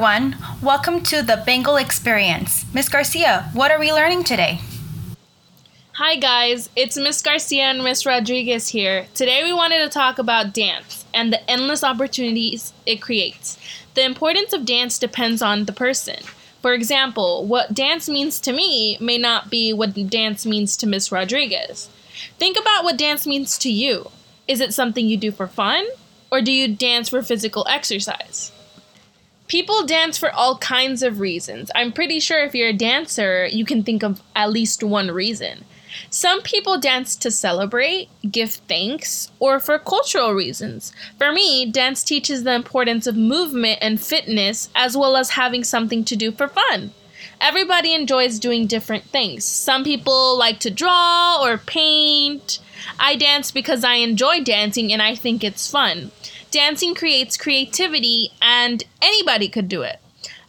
everyone. Welcome to the Bengal Experience. Miss Garcia, what are we learning today? Hi guys, it's Miss Garcia and Miss Rodriguez here. Today we wanted to talk about dance and the endless opportunities it creates. The importance of dance depends on the person. For example, what dance means to me may not be what dance means to Miss Rodriguez. Think about what dance means to you. Is it something you do for fun? Or do you dance for physical exercise? People dance for all kinds of reasons. I'm pretty sure if you're a dancer, you can think of at least one reason. Some people dance to celebrate, give thanks, or for cultural reasons. For me, dance teaches the importance of movement and fitness as well as having something to do for fun. Everybody enjoys doing different things. Some people like to draw or paint. I dance because I enjoy dancing and I think it's fun. Dancing creates creativity, and anybody could do it.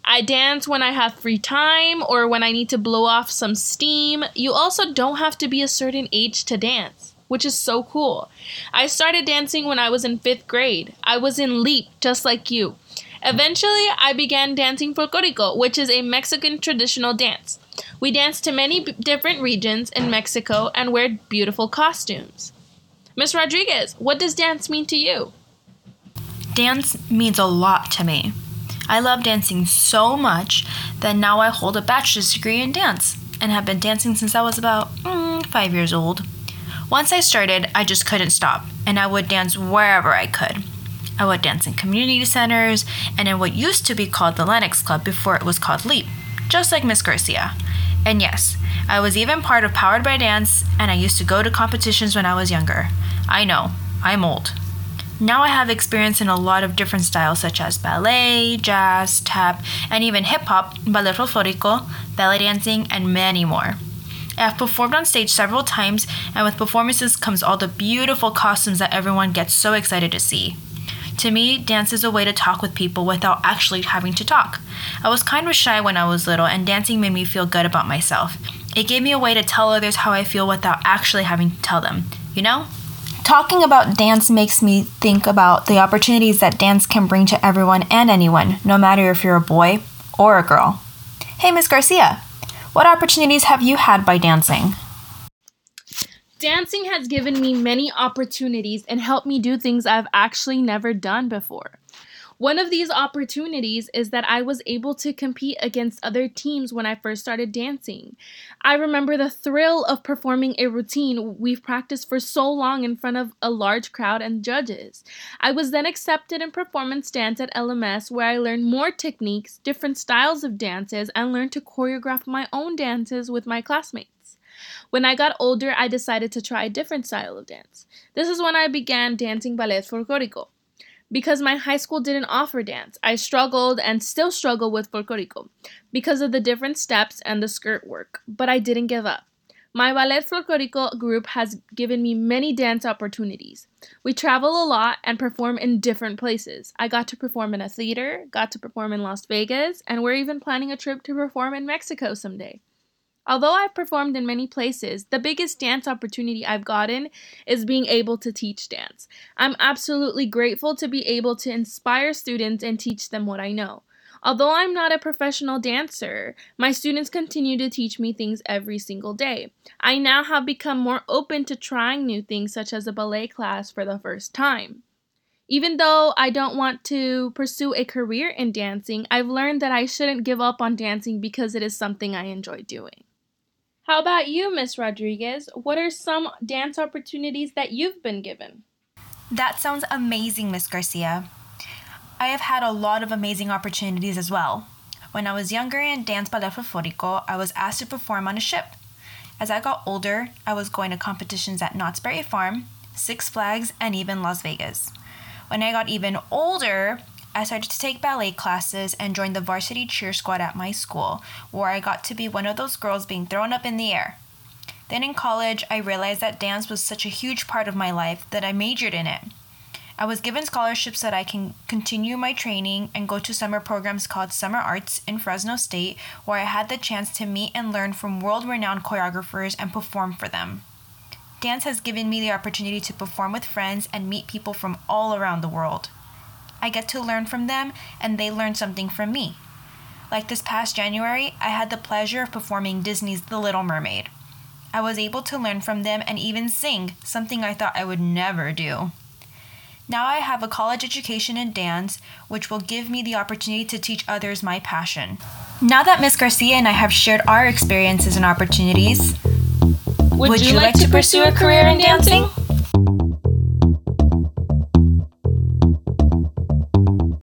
I dance when I have free time or when I need to blow off some steam. You also don't have to be a certain age to dance, which is so cool. I started dancing when I was in fifth grade. I was in LEAP, just like you. Eventually, I began dancing folklorico, which is a Mexican traditional dance. We dance to many b- different regions in Mexico and wear beautiful costumes. Miss Rodriguez, what does dance mean to you? Dance means a lot to me. I love dancing so much that now I hold a bachelor's degree in dance and have been dancing since I was about mm, five years old. Once I started, I just couldn't stop, and I would dance wherever I could. I would dance in community centers and in what used to be called the Lennox Club before it was called LEAP, just like Miss Garcia. And yes, I was even part of Powered by Dance, and I used to go to competitions when I was younger. I know, I'm old. Now I have experience in a lot of different styles such as ballet, jazz, tap, and even hip hop, ballet folklorico, ballet dancing, and many more. I have performed on stage several times, and with performances comes all the beautiful costumes that everyone gets so excited to see. To me, dance is a way to talk with people without actually having to talk. I was kind of shy when I was little, and dancing made me feel good about myself. It gave me a way to tell others how I feel without actually having to tell them, you know? Talking about dance makes me think about the opportunities that dance can bring to everyone and anyone, no matter if you're a boy or a girl. Hey, Miss Garcia, what opportunities have you had by dancing? Dancing has given me many opportunities and helped me do things I've actually never done before. One of these opportunities is that I was able to compete against other teams when I first started dancing. I remember the thrill of performing a routine we've practiced for so long in front of a large crowd and judges. I was then accepted in performance dance at LMS where I learned more techniques, different styles of dances, and learned to choreograph my own dances with my classmates. When I got older, I decided to try a different style of dance. This is when I began dancing ballet folklorico. Because my high school didn't offer dance, I struggled and still struggle with folklorico because of the different steps and the skirt work, but I didn't give up. My ballet folklorico group has given me many dance opportunities. We travel a lot and perform in different places. I got to perform in a theater, got to perform in Las Vegas, and we're even planning a trip to perform in Mexico someday. Although I've performed in many places, the biggest dance opportunity I've gotten is being able to teach dance. I'm absolutely grateful to be able to inspire students and teach them what I know. Although I'm not a professional dancer, my students continue to teach me things every single day. I now have become more open to trying new things, such as a ballet class for the first time. Even though I don't want to pursue a career in dancing, I've learned that I shouldn't give up on dancing because it is something I enjoy doing. How about you, Miss Rodriguez? What are some dance opportunities that you've been given? That sounds amazing, Miss Garcia. I have had a lot of amazing opportunities as well. When I was younger in dance ballet folklorico, I was asked to perform on a ship. As I got older, I was going to competitions at Knott's Berry Farm, Six Flags, and even Las Vegas. When I got even older, I started to take ballet classes and joined the varsity cheer squad at my school, where I got to be one of those girls being thrown up in the air. Then in college, I realized that dance was such a huge part of my life that I majored in it. I was given scholarships that I can continue my training and go to summer programs called Summer Arts in Fresno State, where I had the chance to meet and learn from world renowned choreographers and perform for them. Dance has given me the opportunity to perform with friends and meet people from all around the world. I get to learn from them and they learn something from me. Like this past January, I had the pleasure of performing Disney's The Little Mermaid. I was able to learn from them and even sing, something I thought I would never do. Now I have a college education in dance, which will give me the opportunity to teach others my passion. Now that Miss Garcia and I have shared our experiences and opportunities, Would, you, like, to pursue a career in dancing?